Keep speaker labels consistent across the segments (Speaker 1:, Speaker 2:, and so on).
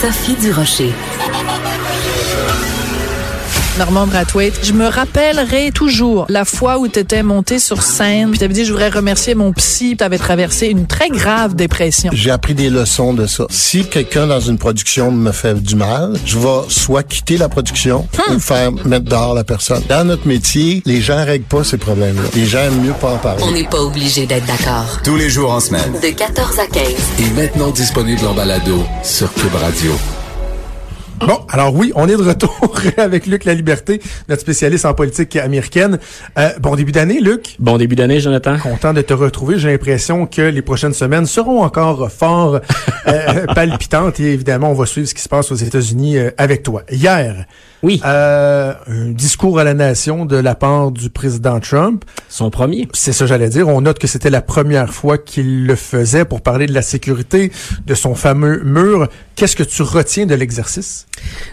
Speaker 1: Sophie Durocher.
Speaker 2: Normand Brathwaite, je me rappellerai toujours la fois où tu étais monté sur scène, puis tu avais dit je voudrais remercier mon psy, tu avais traversé une très grave dépression.
Speaker 3: J'ai appris des leçons de ça. Si quelqu'un dans une production me fait du mal, je vais soit quitter la production
Speaker 2: Hmm.
Speaker 3: ou faire mettre dehors la personne. Dans notre métier, les gens règlent pas ces problèmes-là. Les gens aiment mieux pas en parler.
Speaker 1: On n'est pas obligé d'être d'accord.
Speaker 4: Tous les jours en semaine.
Speaker 1: De 14 à 15.
Speaker 4: Et maintenant disponible en balado sur Cube Radio.
Speaker 5: Bon, alors oui, on est de retour avec Luc La Liberté, notre spécialiste en politique américaine. Euh, bon début d'année, Luc.
Speaker 6: Bon début d'année, Jonathan.
Speaker 5: Content de te retrouver. J'ai l'impression que les prochaines semaines seront encore fort euh, palpitantes et évidemment, on va suivre ce qui se passe aux États-Unis euh, avec toi. Hier,
Speaker 6: Oui,
Speaker 5: euh, un discours à la nation de la part du président Trump.
Speaker 6: son premier.
Speaker 5: C'est ça, j'allais dire. On note que c'était la première fois qu'il le faisait pour parler de la sécurité de son fameux mur. Qu'est-ce que tu retiens de l'exercice?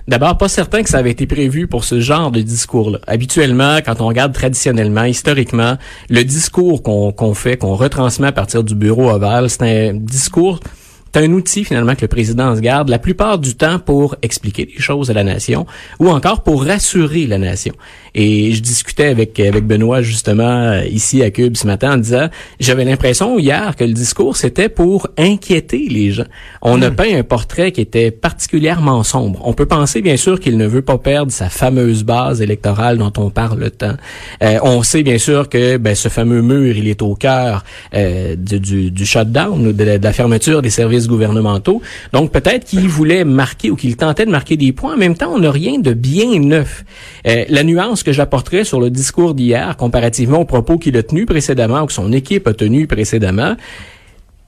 Speaker 6: D'abord, pas certain que ça avait été prévu pour ce genre de discours-là. Habituellement, quand on regarde traditionnellement, historiquement, le discours qu'on fait, qu'on retransmet à partir du bureau ovale, c'est un discours c'est un outil finalement que le président se garde la plupart du temps pour expliquer les choses à la nation ou encore pour rassurer la nation. Et je discutais avec avec Benoît justement euh, ici à Cube ce matin en disant j'avais l'impression hier que le discours c'était pour inquiéter les gens. On a peint un portrait qui était particulièrement sombre. On peut penser bien sûr qu'il ne veut pas perdre sa fameuse base électorale dont on parle tant. Euh, on sait bien sûr que ben, ce fameux mur il est au cœur euh, du, du, du shutdown, de la, de la fermeture des services gouvernementaux. Donc peut-être qu'il voulait marquer ou qu'il tentait de marquer des points. En même temps, on n'a rien de bien neuf. Euh, la nuance que j'apporterais sur le discours d'hier, comparativement aux propos qu'il a tenus précédemment ou que son équipe a tenus précédemment,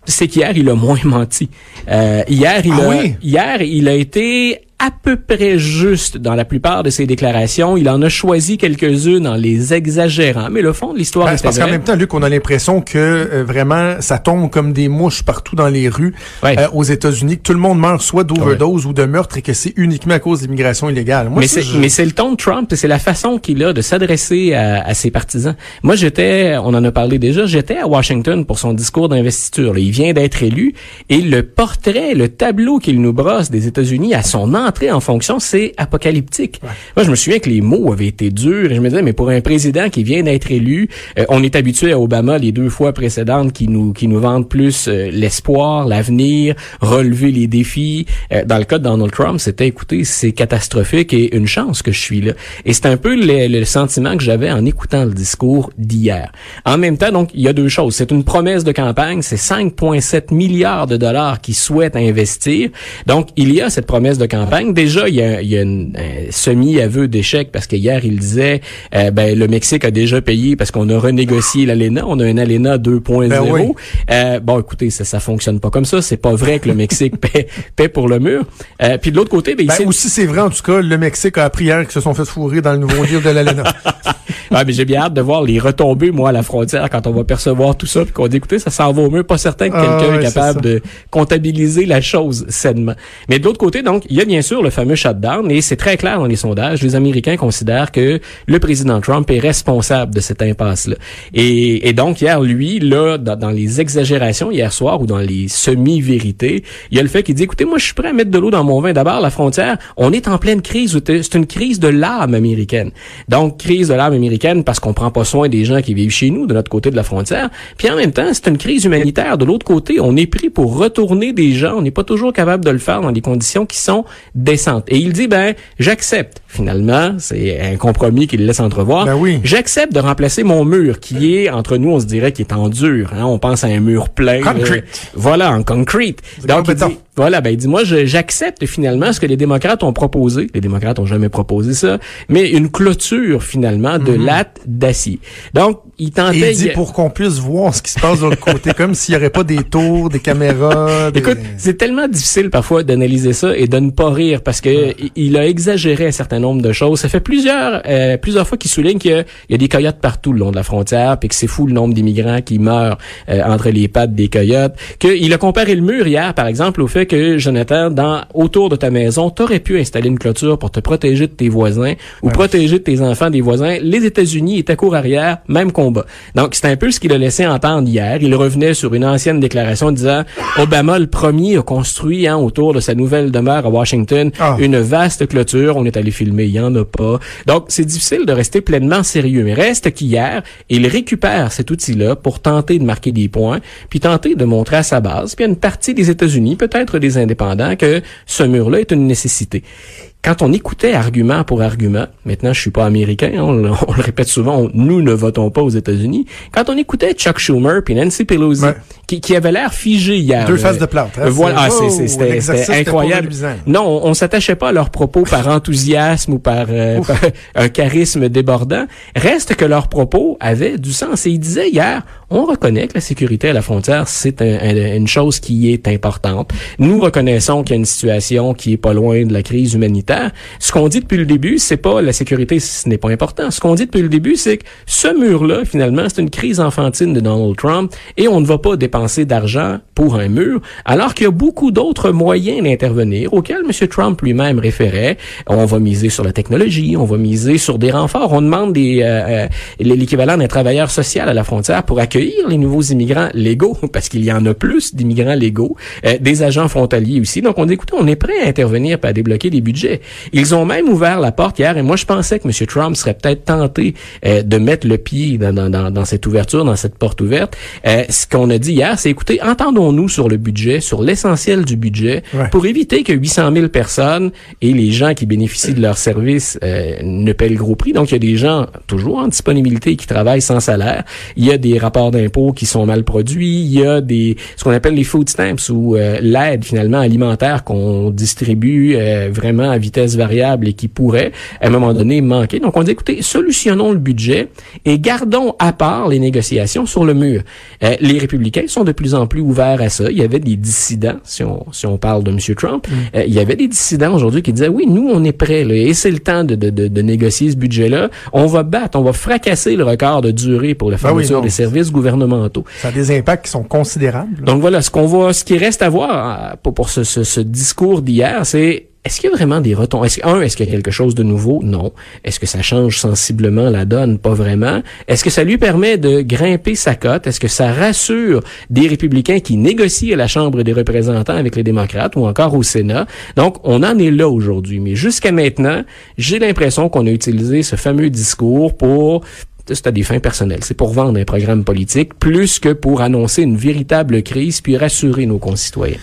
Speaker 6: c'est qu'hier, il a moins menti. Euh, hier, il
Speaker 5: Ah
Speaker 6: a,
Speaker 5: oui?
Speaker 6: hier, il a été à peu près juste dans la plupart de ses déclarations. Il en a choisi quelques-unes en les exagérant. Mais le fond de l'histoire
Speaker 5: Ben,
Speaker 6: est
Speaker 5: parce qu'en même temps, Luc, on a l'impression que euh, vraiment ça tombe comme des mouches partout dans les rues
Speaker 6: Ouais.
Speaker 5: euh, aux États-Unis, que tout le monde meurt soit d'overdose ou de meurtre et que c'est uniquement à cause de l'immigration illégale. Moi,
Speaker 6: mais c'est
Speaker 5: je-
Speaker 6: le ton de Trump, et c'est la façon qu'il a de s'adresser à, à ses partisans. Moi, j'étais, on en a parlé déjà, j'étais à Washington pour son discours d'investiture. Il vient d'être élu et le portrait, le tableau qu'il nous brosse des États-Unis à son entrée en fonction, c'est apocalyptique. Moi, je me souviens que les mots avaient été durs et je me disais, mais pour un président qui vient d'être élu, euh, on est habitué à Obama les deux fois précédentes qui nous qui nous vendent plus euh, l'espoir, l'avenir, relever les défis. Euh, dans le cas de Donald Trump, c'était écoutez, c'est catastrophique et une chance que je suis là. Et c'est un peu le, le sentiment que j'avais en écoutant le discours d'hier. En même temps, donc, il y a deux choses. C'est une promesse de campagne, c'est 5,7 milliards de dollars qu'il souhaite investir. Donc, il y a cette promesse de campagne. Déjà, il y a, il y a une- un semi-aveu d'échec parce que hier, il disait, euh, ben, le Mexique a déjà payé parce qu'on a renégocié l'ALENA. On a un ALENA 2.0.
Speaker 5: Ben oui.
Speaker 6: Euh, bon, écoutez, ça, ça fonctionne pas comme ça. C'est pas vrai que le Mexique paie, paie pour le mur. Euh, puis de l'autre côté, ben, il
Speaker 5: Ben, aussi, c'est vrai, en tout cas, le Mexique a appris hier qu'ils se sont fait fourrer dans le nouveau livre de l'ALENA.
Speaker 6: Ah, mais j'ai bien hâte de voir les retombées, moi, à la frontière, quand on va percevoir tout ça, puis qu'on dit, écoutez, ça s'en va au mieux. Pas certain que
Speaker 5: Ah,
Speaker 6: quelqu'un est capable de comptabiliser la chose sainement. Mais de l'autre côté, donc, il y a bien sûr le fameux shutdown, et c'est très clair dans les sondages. Les Américains considèrent que le président Trump est responsable de cette impasse-là. Et, donc, hier, lui, là, dans, dans les exagérations hier soir, ou dans les semi-vérités, il y a le fait qu'il dit, écoutez, moi, je suis prêt à mettre de l'eau dans mon vin. D'abord, la frontière, on est en pleine crise. C'est une crise de l'âme américaine. Donc, crise de l'âme américaine parce qu'on prend pas soin des gens qui vivent chez nous, de notre côté de la frontière. Puis en même temps, c'est une crise humanitaire. De l'autre côté, on est pris pour retourner des gens. On n'est pas toujours capable de le faire dans des conditions qui sont Et il dit, ben, j'accepte. Finalement, c'est un compromis qu'il laisse entrevoir.
Speaker 5: Ben oui.
Speaker 6: J'accepte de remplacer mon mur qui est, entre nous, on se dirait qu'il est en dur. Hein? On pense à un mur plein.
Speaker 5: Concrete.
Speaker 6: euh, voilà, en concrete. Donc, il dit, voilà, ben il dit moi je- j'accepte finalement ce que les démocrates ont proposé. Les démocrates ont jamais proposé ça, mais une clôture finalement de latte d'acier. Donc il tentait.
Speaker 5: il dit pour qu'on puisse voir ce qui se passe de l'autre côté, comme s'il n'y aurait pas des tours, des caméras. des-
Speaker 6: Écoute, c'est tellement difficile parfois d'analyser ça et de ne pas rire parce que i- il a exagéré un certain nombre de choses. Ça fait plusieurs euh, plusieurs fois qu'il souligne qu'il y y a des coyotes partout le long de la frontière, puis que c'est fou le nombre d'immigrants qui meurent euh, entre les pattes des coyotes. Qu'il a comparé le mur hier, par exemple, au fait que, Jonathan, dans autour de ta maison, tu aurais pu installer une clôture pour te protéger de tes voisins ou protéger de tes enfants des voisins. Les États-Unis étaient court arrière, même combat. Donc, c'est un peu ce qu'il a laissé entendre hier. Il revenait sur une ancienne déclaration disant Obama, le premier, a construit hein, autour de sa nouvelle demeure à Washington
Speaker 5: Ah.
Speaker 6: une vaste clôture. On est allé filmer, il y en a pas. Donc, c'est difficile de rester pleinement sérieux. Mais reste qu'hier, il récupère cet outil-là pour tenter de marquer des points, puis tenter de montrer à sa base, puis à une partie des États-Unis, peut-être des indépendants, que ce mur-là est une nécessité. Quand on écoutait argument pour argument, maintenant je suis pas américain, on, le- on le répète souvent, on- nous ne votons pas aux États-Unis. Quand on écoutait Chuck Schumer puis Nancy Pelosi,
Speaker 5: Ouais.
Speaker 6: qui, qui avait l'air figé hier.
Speaker 5: Deux
Speaker 6: là,
Speaker 5: faces de plâtre, hein,
Speaker 6: Voilà,
Speaker 5: oh,
Speaker 6: c'est- c'était incroyable. Non, on, on s'attachait pas à leurs propos par enthousiasme ou par, euh, par un charisme débordant. Reste que leurs propos avaient du sens. Et ils disaient hier, on reconnaît que la sécurité à la frontière, c'est un- un- une chose qui est importante. Nous reconnaissons qu'il y a une situation qui est pas loin de la crise humanitaire. Ce qu'on dit depuis le début, c'est pas la sécurité, ce n'est pas important. Ce qu'on dit depuis le début, c'est que ce mur-là, finalement, c'est une crise enfantine de Donald Trump et on ne va pas dépenser d'argent pour un mur, alors qu'il y a beaucoup d'autres moyens d'intervenir auxquels M. Trump lui-même référait. On va miser sur la technologie, on va miser sur des renforts. On demande euh, euh, l'équivalent d'un travailleur social à la frontière pour accueillir les nouveaux immigrants légaux, parce qu'il y en a plus d'immigrants légaux, euh, des agents frontaliers aussi. Donc on dit, écoutez, on est prêt à intervenir et à débloquer des budgets. Ils ont même ouvert la porte hier, et moi je pensais que M. Trump serait peut-être tenté euh, de mettre le pied dans, dans, dans, dans cette ouverture, dans cette porte ouverte. Euh, ce qu'on a dit hier, c'est écoutez, entendons-nous sur le budget, sur l'essentiel du budget,
Speaker 5: Ouais.
Speaker 6: pour éviter que 800 000 personnes et les gens qui bénéficient de leurs services euh, ne paient le gros prix. Donc, il y a des gens toujours en disponibilité qui travaillent sans salaire. Il y a des rapports d'impôts qui sont mal produits. Il y a des ce qu'on appelle les food stamps ou euh, l'aide finalement alimentaire qu'on distribue euh, vraiment à vitesse variable et qui pourrait à un moment donné manquer. Donc, on dit écoutez, solutionnons le budget et gardons à part les négociations sur le mur. Euh, les républicains sont de plus en plus ouverts à ça. Il y avait des dissidents, si on, si on parle de M. Trump, euh, il y avait des dissidents aujourd'hui qui disaient, oui, nous, on est prêts, là, et c'est le temps de, de, de, de négocier ce budget-là. On va battre, on va fracasser le record de durée pour la
Speaker 5: Ben oui,
Speaker 6: fermeture
Speaker 5: non.
Speaker 6: des services gouvernementaux.
Speaker 5: Ça a des impacts qui sont considérables.
Speaker 6: Donc voilà, ce qu'on voit, ce qui reste à voir euh, pour, pour ce, ce, ce discours d'hier, c'est est-ce qu'il y a vraiment des? Est-ce, un, est-ce qu'il y a quelque chose de nouveau? Non. Est-ce que ça change sensiblement la donne? Pas vraiment. Est-ce que ça lui permet de grimper sa cote? Est-ce que ça rassure des républicains qui négocient à la Chambre des représentants avec les démocrates ou encore au Sénat? Donc, on en est là aujourd'hui. Mais jusqu'à maintenant, j'ai l'impression qu'on a utilisé ce fameux discours pour c'est à des fins personnelles. C'est pour vendre un programme politique plus que pour annoncer une véritable crise puis rassurer nos concitoyens.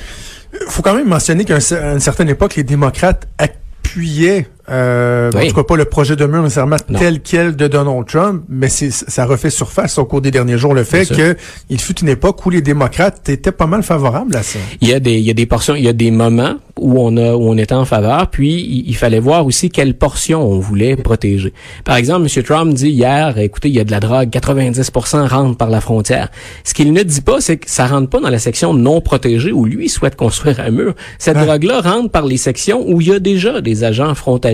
Speaker 5: faut quand même mentionner qu'à une certaine époque, les démocrates appuyaient, euh,
Speaker 6: Oui.
Speaker 5: en tout cas pas le projet de mur nécessairement
Speaker 6: Non.
Speaker 5: tel quel de Donald Trump, mais ça refait surface au cours des derniers jours le fait que il fut une époque où les démocrates étaient pas mal favorables à ça.
Speaker 6: Il y a des il y a des portions, il y a des moments où on a où on était en faveur, puis il, il fallait voir aussi quelle portion on voulait protéger. Par exemple, M. Trump dit hier, écoutez, il y a de la drogue, 90% rentre par la frontière. Ce qu'il ne dit pas, c'est que ça rentre pas dans la section non protégée où lui souhaite construire un mur. Cette drogue-là rentre par les sections où il y a déjà des agents frontaliers.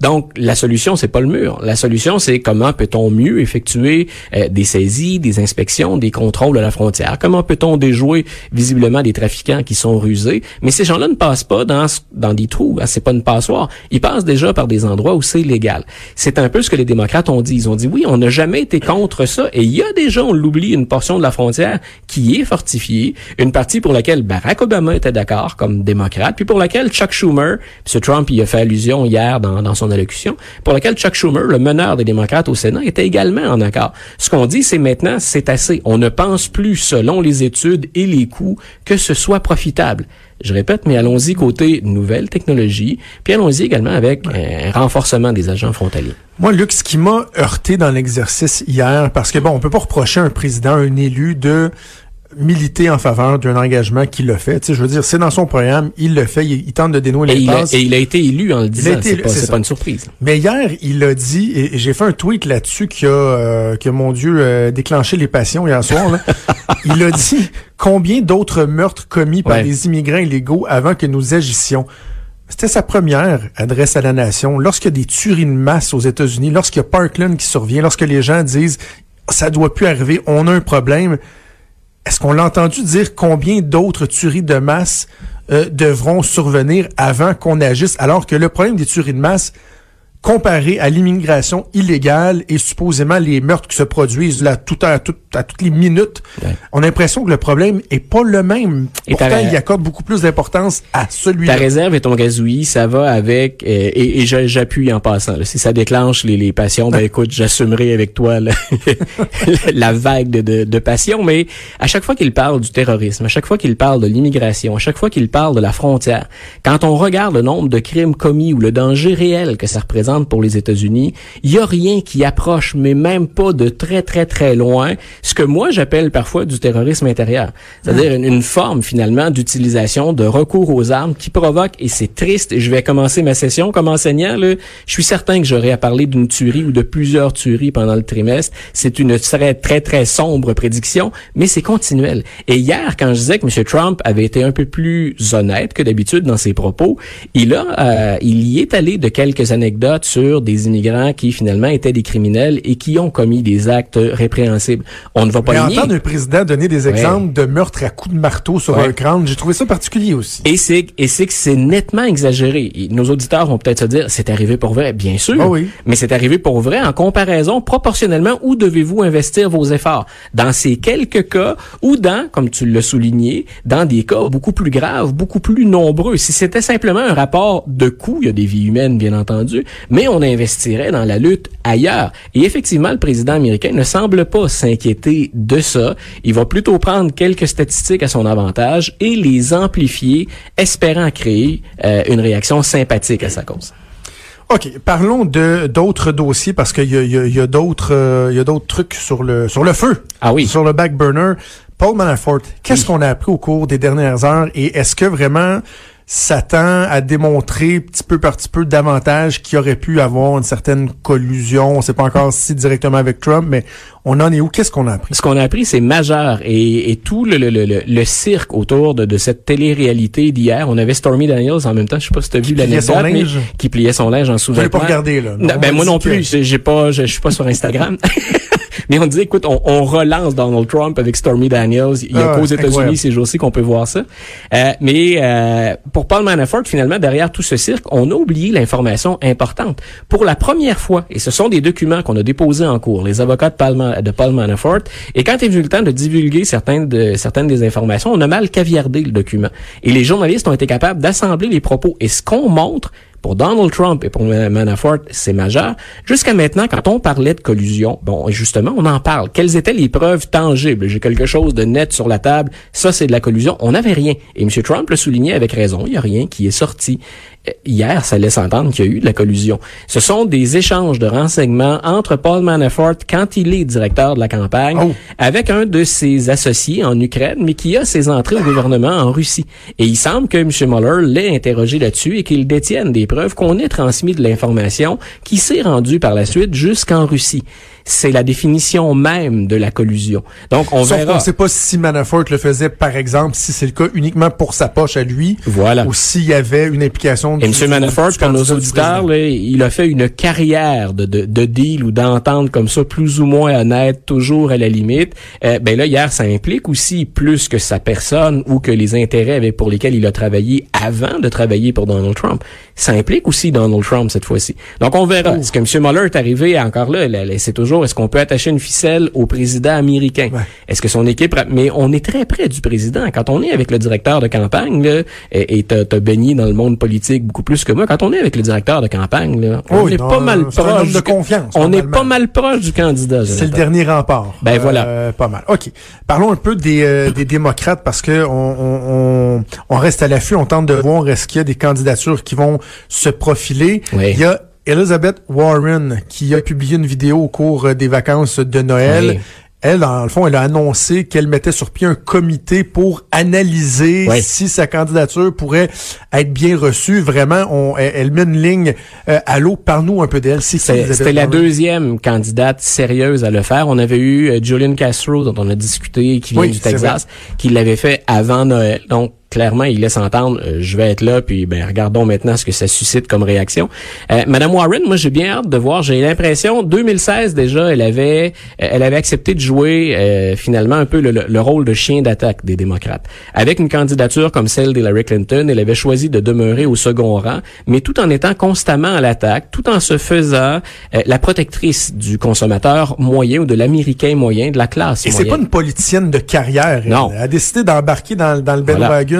Speaker 6: Donc la solution, c'est pas le mur. La solution, c'est comment peut-on mieux effectuer euh, des saisies, des inspections, des contrôles à la frontière? Comment peut-on déjouer visiblement des trafiquants qui sont rusés? Mais ces gens-là ne passent pas dans dans des trous. hein, c'est pas une passoire. Ils passent déjà par des endroits où c'est légal. C'est un peu ce que les démocrates ont dit. Ils ont dit oui, on n'a jamais été contre ça. Et il y a déjà, on l'oublie, une portion de la frontière qui est fortifiée, une partie pour laquelle Barack Obama était d'accord comme démocrate, puis pour laquelle Chuck Schumer, M. Trump y a fait allusion hier dans, dans son allocution, pour laquelle Chuck Schumer, le meneur des démocrates au Sénat, était également en accord. Ce qu'on dit, c'est maintenant, c'est assez. On ne pense plus, selon les études et les coûts, que ce soit profitable. Je répète, mais allons-y côté nouvelles technologies, puis allons-y également avec un renforcement des agents frontaliers.
Speaker 5: Moi, Luc, ce qui m'a heurté dans l'exercice hier, parce que bon, on peut pas reprocher à un président, un élu de militer en faveur d'un engagement qu'il a fait. Tu sais, je veux dire, c'est dans son programme, il le fait, il, il tente de dénouer les passes.
Speaker 6: et il a été élu en le disant, c'est pas, une surprise.
Speaker 5: Mais hier, il a dit, et et j'ai fait un tweet là-dessus qui a, euh, qui a, mon Dieu, euh, déclenché les passions hier soir. là. il a dit combien d'autres meurtres commis par
Speaker 6: Ouais.
Speaker 5: des immigrants illégaux avant que nous agissions. C'était sa première adresse à la nation. Lorsqu'il y a des tueries de masse aux États-Unis, lorsqu'il y a Parkland qui survient, lorsque les gens disent ça doit plus arriver, on a un problème. Est-ce qu'on l'a entendu dire combien d'autres tueries de masse euh, devront survenir avant qu'on agisse, alors que le problème des tueries de masse comparé à l'immigration illégale et supposément les meurtres qui se produisent là tout à, tout, à toutes les minutes,
Speaker 6: Ouais.
Speaker 5: on a l'impression que le problème est pas le même.
Speaker 6: Et
Speaker 5: Pourtant, il accorde beaucoup plus d'importance à celui-là.
Speaker 6: Ta réserve et ton gazouillis, ça va avec euh, et, j'appuie en passant. là. Si ça déclenche les, les passions, ben écoute, j'assumerai avec toi la, la vague de, de, de passion. Mais à chaque fois qu'il parle du terrorisme, à chaque fois qu'il parle de l'immigration, à chaque fois qu'il parle de la frontière, quand on regarde le nombre de crimes commis ou le danger réel que ça représente pour les États-Unis, il y a rien qui approche, mais même pas de très très très loin, ce que moi j'appelle parfois du terrorisme intérieur. C'est-à-dire une, forme finalement d'utilisation de recours aux armes qui provoque, et c'est triste, et je vais commencer ma session comme enseignant, je suis certain que j'aurai à parler d'une tuerie ou de plusieurs tueries pendant le trimestre. C'est une très très très sombre prédiction, mais c'est continuel. Et hier, quand je disais que M. Trump avait été un peu plus honnête que d'habitude dans ses propos, il a, euh, il y est allé de quelques anecdotes sur des immigrants qui finalement étaient des criminels et qui ont commis des actes répréhensibles. On ne va pas
Speaker 5: Mais
Speaker 6: le nier.
Speaker 5: entendre un président donner des exemples de meurtres à coups de marteau sur
Speaker 6: Ouais.
Speaker 5: un crâne, j'ai trouvé ça particulier aussi.
Speaker 6: Et c'est et c'est que c'est nettement exagéré. Et nos auditeurs vont peut-être se dire c'est arrivé pour vrai, bien sûr.
Speaker 5: Ah oui.
Speaker 6: Mais c'est arrivé pour vrai en comparaison proportionnellement où devez-vous investir vos efforts? Dans ces quelques cas ou dans comme tu l'as souligné, dans des cas beaucoup plus graves, beaucoup plus nombreux. Si c'était simplement un rapport de coût, il y a des vies humaines bien entendu, mais on investirait dans la lutte ailleurs. Et effectivement, le président américain ne semble pas s'inquiéter de ça. Il va plutôt prendre quelques statistiques à son avantage et les amplifier, espérant créer euh, une réaction sympathique à sa cause.
Speaker 5: OK, parlons de d'autres dossiers parce qu'il y a, y a- y a d'autres euh, il y a d'autres trucs sur le sur le feu.
Speaker 6: Ah oui.
Speaker 5: Sur le back burner. Paul Manafort, qu'est-ce qu'on a appris au cours des dernières heures et est-ce que vraiment ça tend à démontrer petit peu par petit peu davantage qu'il aurait pu avoir une certaine collusion, on sait pas encore si directement avec Trump, mais on en est où? Qu'est-ce qu'on a appris?
Speaker 6: Ce qu'on a appris, c'est majeur. Et, et tout le, le, le, le- le cirque autour de, de cette télé-réalité d'hier, on avait Stormy Daniels en même temps, je sais pas si tu as vu
Speaker 5: pliait son
Speaker 6: l'anecdote, qui pliait son linge en sous-vêtements.
Speaker 5: pas regardé là
Speaker 6: Non, ben moi non plus, j'ai pas, je, je suis pas sur Instagram. Mais on dit, écoute, on, on relance Donald Trump avec Stormy Daniels. Il y a
Speaker 5: Ah,
Speaker 6: qu'aux. États-Unis ces jours-ci qu'on peut voir ça. Euh, mais euh, pour Paul Manafort, finalement, derrière tout ce cirque, on a oublié l'information importante. Pour la première fois, et ce sont des documents qu'on a déposés en cours, les avocats de Paul, Ma- de Paul Manafort, et quand est venu le temps de divulguer certaines, de, certaines des informations, on a mal caviardé le document. Et les journalistes ont été capables d'assembler les propos. Et ce qu'on montre, pour Donald Trump et pour Ma- Manafort, c'est majeur. Jusqu'à maintenant, quand on parlait de collusion, bon, justement, on en parle. Quelles étaient les preuves tangibles? J'ai quelque chose de net sur la table. Ça, c'est de la collusion. On n'avait rien. Et M. Trump le soulignait avec raison. Il n'y a rien qui est sorti. Hier, ça laisse entendre qu'il y a eu de la collusion. Ce sont des échanges de renseignements entre Paul Manafort, quand il est directeur de la campagne,
Speaker 5: Oh.
Speaker 6: avec un de ses associés en Ukraine, mais qui a ses entrées au gouvernement en Russie. Et il semble que M. Mueller l'ait interrogé là-dessus et qu'il détienne des preuves qu'on ait transmis de l'information qui s'est rendue par la suite jusqu'en Russie. C'est la définition même de la collusion. Donc, on
Speaker 5: Sauf
Speaker 6: verra.
Speaker 5: qu'on sait pas si Manafort le faisait, par exemple, si c'est le cas uniquement pour sa poche à lui,
Speaker 6: Voilà.
Speaker 5: ou s'il y avait une implication
Speaker 6: Et
Speaker 5: du-
Speaker 6: M. Manafort, pour nos auditeurs, là, il a fait une carrière de, de, de deal ou d'entente comme ça, plus ou moins honnête, toujours à la limite. Euh, ben là, hier, ça implique aussi plus que sa personne ou que les intérêts avec, pour lesquels il a travaillé avant de travailler pour Donald Trump. Ça implique aussi Donald Trump cette fois-ci. Donc, on verra. Est-ce que M. Mueller est arrivé encore là? là, là, c'est toujours, est-ce qu'on peut attacher une ficelle au président américain?
Speaker 5: Ouais.
Speaker 6: Est-ce que son équipe... Mais on est très près du président. Quand on est avec le directeur de campagne, là, et t'as t'as baigné dans le monde politique beaucoup plus que moi, quand on est avec le directeur de campagne, là, on est
Speaker 5: non,
Speaker 6: pas mal proche...
Speaker 5: de confiance,
Speaker 6: On est pas mal proche du candidat,
Speaker 5: C'est le dernier rempart.
Speaker 6: Ben voilà.
Speaker 5: Euh, pas mal. OK. Parlons un peu des, euh, des démocrates parce que on, on, on, on reste à l'affût, on tente de voir est-ce qu'il y a des candidatures qui vont se profiler.
Speaker 6: Oui.
Speaker 5: Il y a Elizabeth Warren qui a publié une vidéo au cours euh, des vacances de Noël.
Speaker 6: Oui.
Speaker 5: Elle, dans le fond, elle a annoncé qu'elle mettait sur pied un comité pour analyser
Speaker 6: Oui.
Speaker 5: si sa candidature pourrait être bien reçue. Vraiment, on, elle, elle met une ligne euh, à l'eau. Parle-nous un peu d'elle. Elizabeth
Speaker 6: C'était la deuxième candidate sérieuse à le faire. On avait eu euh, Julian Castro, dont on a discuté, qui vient
Speaker 5: Oui,
Speaker 6: du Texas, qui l'avait fait avant Noël. Donc, clairement, il laisse entendre, euh, je vais être là, puis ben regardons maintenant ce que ça suscite comme réaction. Euh, Madame Warren, moi j'ai bien hâte de voir. J'ai l'impression, 2016 déjà, elle avait, elle avait accepté de jouer finalement un peu le, le rôle de chien d'attaque des démocrates. Avec une candidature comme celle d'Hillary Clinton, elle avait choisi de demeurer au second rang, mais tout en étant constamment à l'attaque, tout en se faisant la protectrice du consommateur moyen ou de l'américain moyen, de la classe
Speaker 5: Et c'est pas une politicienne de carrière.
Speaker 6: Non.
Speaker 5: Elle a décidé d'embarquer dans, dans le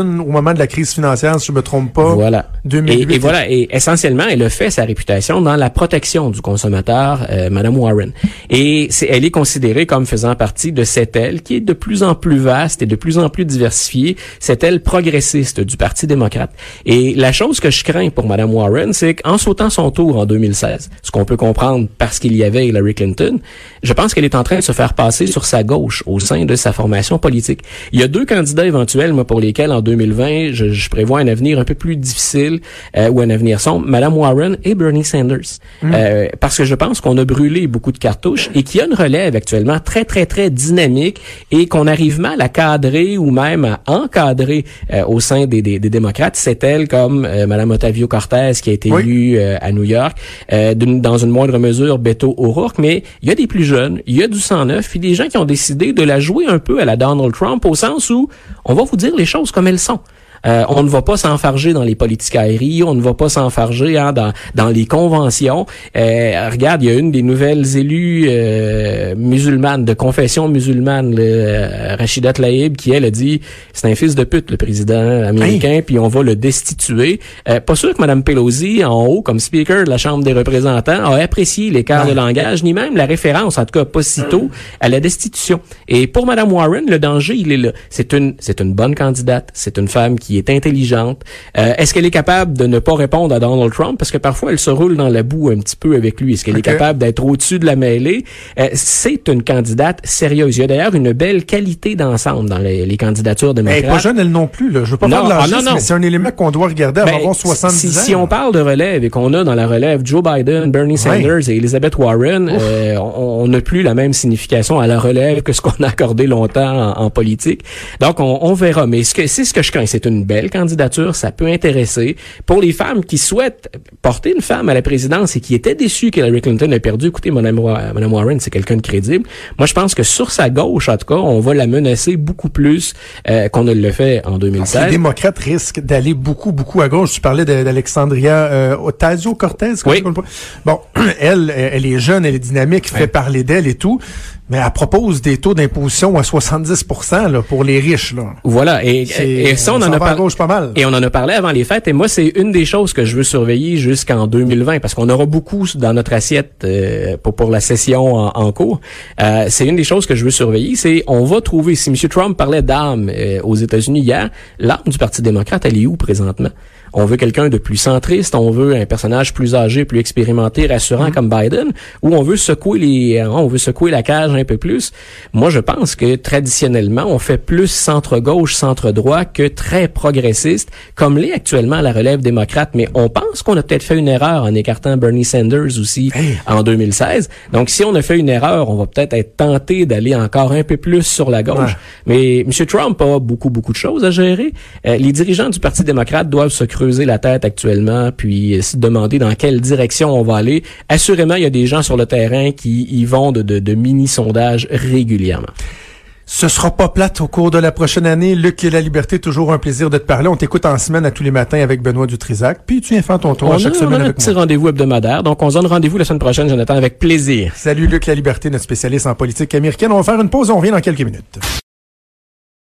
Speaker 5: au moment de la crise financière, si je me trompe pas.
Speaker 6: Voilà.
Speaker 5: 2008.
Speaker 6: Et, et voilà. Et essentiellement, elle a fait sa réputation dans la protection du consommateur, euh, Madame Warren. Et c'est, elle est considérée comme faisant partie de cette aile qui est de plus en plus vaste et de plus en plus diversifiée, cette aile progressiste du Parti démocrate. Et la chose que je crains pour Madame Warren, c'est qu'en sautant son tour en 2016, ce qu'on peut comprendre parce qu'il y avait Hillary Clinton, je pense qu'elle est en train de se faire passer sur sa gauche au sein de sa formation politique. Il y a deux candidats éventuels, moi, pour lesquels en 2020, je, je prévois un avenir un peu plus difficile euh, ou un avenir sombre, Madame Warren et Bernie Sanders.
Speaker 5: Hmm.
Speaker 6: Euh, parce que je pense qu'on a brûlé beaucoup de cartouches et qu'il y a une relève actuellement très, très, très dynamique et qu'on arrive mal à cadrer ou même à encadrer euh, au sein des, des, des démocrates. C'est elle comme euh, Madame Otavio Cortez qui a été
Speaker 5: Oui.
Speaker 6: élue euh, à New York, euh, d'une- dans une moindre mesure Beto O'Rourke, mais il y a des plus jeunes, il y a du sang neuf, puis des gens qui ont décidé de la jouer un peu à la Donald Trump au sens où on va vous dire les choses comme elles sont. Euh, on ne va pas s'enfarger dans les politiques aériennes, on ne va pas s'enfarger hein, dans, dans les conventions. Euh, regarde, il y a une des nouvelles élues euh, musulmanes, de confession musulmane, le, euh, Rachida Tlaib, qui elle a dit c'est un fils de pute, le président américain, puis on va le destituer. Euh, pas sûr que Mme Pelosi, en haut, comme speaker de la Chambre des représentants, a apprécié l'écart de langage, ni même la référence, en tout cas pas si tôt, à la destitution. Et pour Mme Warren, le danger, il est là. C'est une, c'est une bonne candidate, c'est une femme qui est intelligente. Euh, Est-ce qu'elle est capable de ne pas répondre à Donald Trump? Parce que parfois, elle se roule dans la boue un petit peu avec lui. Est-ce qu'elle est capable d'être au-dessus de la mêlée? Euh, c'est une candidate sérieuse. Il y a d'ailleurs une belle qualité d'ensemble dans les, les candidatures
Speaker 5: Elle est
Speaker 6: démocrates.
Speaker 5: pas jeune, elle non plus. Là. Je veux pas
Speaker 6: Non,
Speaker 5: faire de
Speaker 6: ah, non, non.
Speaker 5: mais c'est un élément qu'on doit regarder avant
Speaker 6: Ben,
Speaker 5: avoir 70
Speaker 6: si,
Speaker 5: ans.
Speaker 6: si on parle de relève et qu'on a dans la relève Joe Biden, Bernie Sanders et Elizabeth Warren, euh, on on n'a plus la même signification à la relève que ce qu'on a accordé longtemps en, en politique. Donc, on, on verra. Mais ce que c'est ce que je crains. C'est une belle candidature. Ça peut intéresser. Pour les femmes qui souhaitent porter une femme à la présidence et qui étaient déçues qu'Hillary Clinton ait perdu, écoutez, Mme, Wa- Mme Warren, c'est quelqu'un de crédible. Moi, je pense que sur sa gauche, en tout cas, on va la menacer beaucoup plus euh, qu'on ne le fait en
Speaker 5: Les
Speaker 6: 2016.
Speaker 5: démocrates risquent d'aller beaucoup, beaucoup à gauche. Tu parlais d'Alexandria euh, Ocasio-Cortez.
Speaker 6: Oui.
Speaker 5: Bon, elle, elle est jeune, elle est dynamique, fait parler d'elle et tout, mais elle propose des taux d'imposition à 70 là, pour les riches. Là.
Speaker 6: Voilà. Et, ça, on en a parlé.
Speaker 5: gauche pas mal.
Speaker 6: Et on en a parlé avant les fêtes. Et moi, c'est une des choses que je veux surveiller jusqu'en 2020 parce qu'on aura beaucoup dans notre assiette euh, pour, pour la session en, en cours. Euh, c'est une des choses que je veux surveiller. C'est on va trouver, si M. Trump parlait d'âme euh, aux États-Unis hier, l'âme du Parti démocrate, elle est où présentement? On veut quelqu'un de plus centriste, on veut un personnage plus âgé, plus expérimenté, rassurant comme Biden, ou on veut secouer les, hein, on veut secouer la cage un peu plus. Moi, je pense que traditionnellement, on fait plus centre-gauche, centre-droit que très progressiste, comme l'est actuellement la relève démocrate. Mais on pense qu'on a peut-être fait une erreur en écartant Bernie Sanders aussi en 2016. Donc, si on a fait une erreur, on va peut-être être tenté d'aller encore un peu plus sur la gauche.
Speaker 5: Ouais.
Speaker 6: Mais M. Trump a beaucoup, beaucoup de choses à gérer. Euh, les dirigeants du Parti démocrate doivent se creuser la tête actuellement, puis euh, se demander dans quelle direction on va aller. Assurément, il y a des gens sur le terrain qui y vont de, de, de mini-sondages régulièrement.
Speaker 5: Ce sera pas plate au cours de la prochaine année. Luc et la liberté, toujours un plaisir de te parler. On t'écoute en semaine à tous les matins avec Benoît Dutrisac. Puis tu viens faire ton tour
Speaker 6: On
Speaker 5: à
Speaker 6: a,
Speaker 5: chaque
Speaker 6: on a
Speaker 5: semaine
Speaker 6: notre
Speaker 5: avec
Speaker 6: petit
Speaker 5: moi.
Speaker 6: rendez-vous hebdomadaire, donc on se donne rendez-vous la semaine prochaine, Jonathan, avec plaisir.
Speaker 5: Salut Luc La Liberté, notre spécialiste en politique américaine. On va faire une pause, on revient dans quelques minutes.